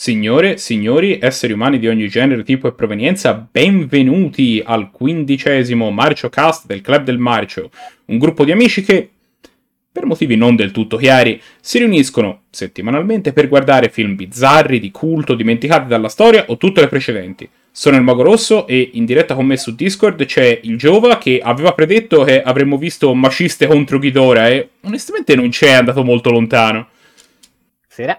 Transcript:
Signore, signori, esseri umani di ogni genere, tipo e provenienza, benvenuti al quindicesimo Marcio Cast del Club del Marcio, un gruppo di amici che, per motivi non del tutto chiari, si riuniscono settimanalmente per guardare film bizzarri, di culto, dimenticati dalla storia o tutte le precedenti. Sono il Mago Rosso e in diretta con me su Discord c'è il Giova che aveva predetto che avremmo visto Maciste contro Ghidorah e onestamente non c'è andato molto lontano.